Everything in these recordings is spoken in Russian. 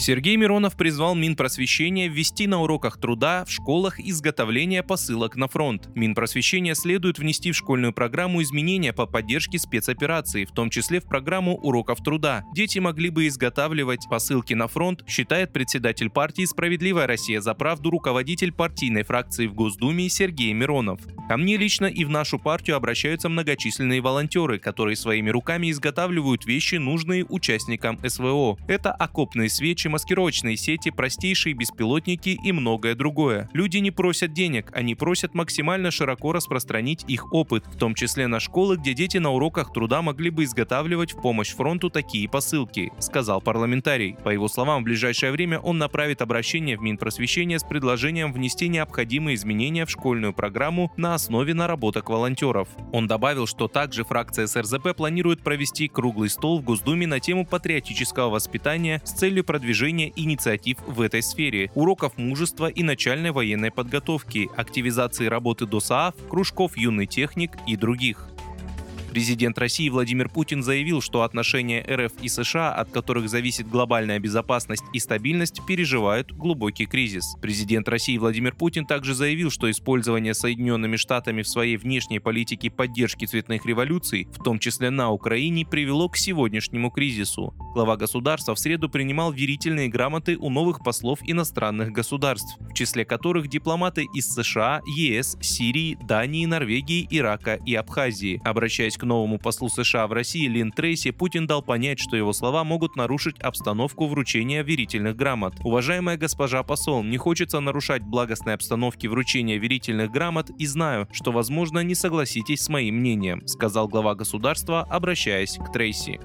Сергей Миронов призвал Минпросвещение ввести на уроках труда в школах изготовление посылок на фронт. Минпросвещение следует внести в школьную программу изменения по поддержке спецопераций, в том числе в программу уроков труда. Дети могли бы изготавливать посылки на фронт, считает председатель партии «Справедливая Россия за правду» руководитель партийной фракции в Госдуме Сергей Миронов. Ко мне лично и в нашу партию обращаются многочисленные волонтеры, которые своими руками изготавливают вещи, нужные участникам СВО. Это окопные свечи, маскировочные сети, простейшие беспилотники и многое другое. Люди не просят денег, они просят максимально широко распространить их опыт, в том числе на школы, где дети на уроках труда могли бы изготавливать в помощь фронту такие посылки, сказал парламентарий. По его словам, в ближайшее время он направит обращение в Минпросвещение с предложением внести необходимые изменения в школьную программу на основе наработок волонтеров. Он добавил, что также фракция СРЗП планирует провести круглый стол в Госдуме на тему патриотического воспитания с целью продвижения продвижения инициатив в этой сфере, уроков мужества и начальной военной подготовки, активизации работы ДОСААФ, кружков юный техник и других. Президент России Владимир Путин заявил, что отношения РФ и США, от которых зависит глобальная безопасность и стабильность, переживают глубокий кризис. Президент России Владимир Путин также заявил, что использование Соединенными Штатами в своей внешней политике поддержки цветных революций, в том числе на Украине, привело к сегодняшнему кризису. Глава государства в среду принимал верительные грамоты у новых послов иностранных государств, в числе которых дипломаты из США, ЕС, Сирии, Дании, Норвегии, Ирака и Абхазии. Обращаясь к новому послу США в России Лин Трейси, Путин дал понять, что его слова могут нарушить обстановку вручения верительных грамот. Уважаемая госпожа посол, не хочется нарушать благостной обстановки вручения верительных грамот и знаю, что, возможно, не согласитесь с моим мнением, сказал глава государства, обращаясь к Трейси.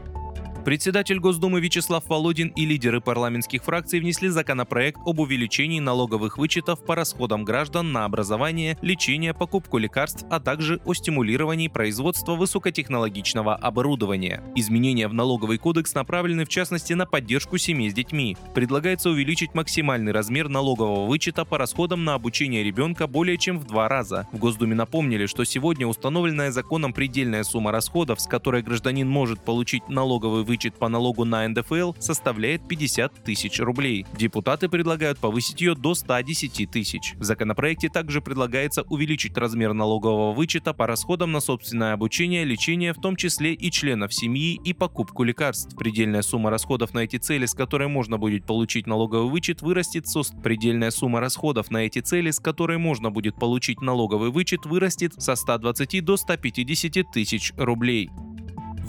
Председатель Госдумы Вячеслав Володин и лидеры парламентских фракций внесли законопроект об увеличении налоговых вычетов по расходам граждан на образование, лечение, покупку лекарств, а также о стимулировании производства высокотехнологичного оборудования. Изменения в налоговый кодекс направлены в частности на поддержку семей с детьми. Предлагается увеличить максимальный размер налогового вычета по расходам на обучение ребенка более чем в два раза. В Госдуме напомнили, что сегодня установленная законом предельная сумма расходов, с которой гражданин может получить налоговый вычет вычет по налогу на НДФЛ составляет 50 тысяч рублей. Депутаты предлагают повысить ее до 110 тысяч. В законопроекте также предлагается увеличить размер налогового вычета по расходам на собственное обучение, лечение, в том числе и членов семьи и покупку лекарств. Предельная сумма расходов на эти цели, с которой можно будет получить налоговый вычет, вырастет со... Предельная сумма расходов на эти цели, с которой можно будет получить налоговый вычет, вырастет со 120 до 150 тысяч рублей.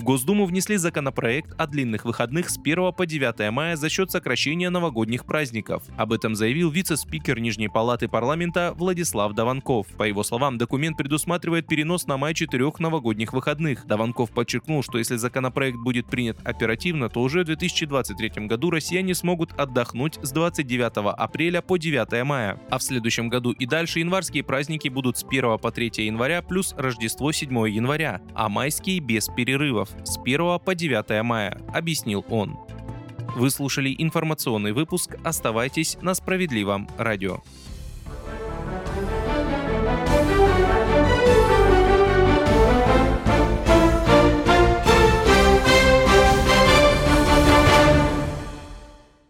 Госдуму внесли законопроект о длинных выходных с 1 по 9 мая за счет сокращения новогодних праздников. Об этом заявил вице-спикер Нижней палаты парламента Владислав Даванков. По его словам, документ предусматривает перенос на май четырех новогодних выходных. Даванков подчеркнул, что если законопроект будет принят оперативно, то уже в 2023 году россияне смогут отдохнуть с 29 апреля по 9 мая. А в следующем году и дальше январские праздники будут с 1 по 3 января плюс Рождество 7 января, а майские без перерывов с 1 по 9 мая, объяснил он. Вы слушали информационный выпуск. Оставайтесь на справедливом радио.